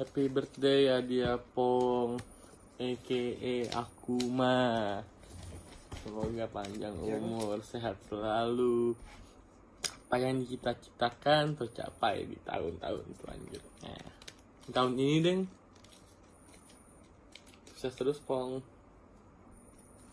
Happy birthday ya dia Pong A.K.A. Akuma. Semoga panjang iya, umur, sehat selalu. Apa yang kita citakan tercapai di tahun-tahun selanjutnya. Tahun ini deng? Sukses terus Pong.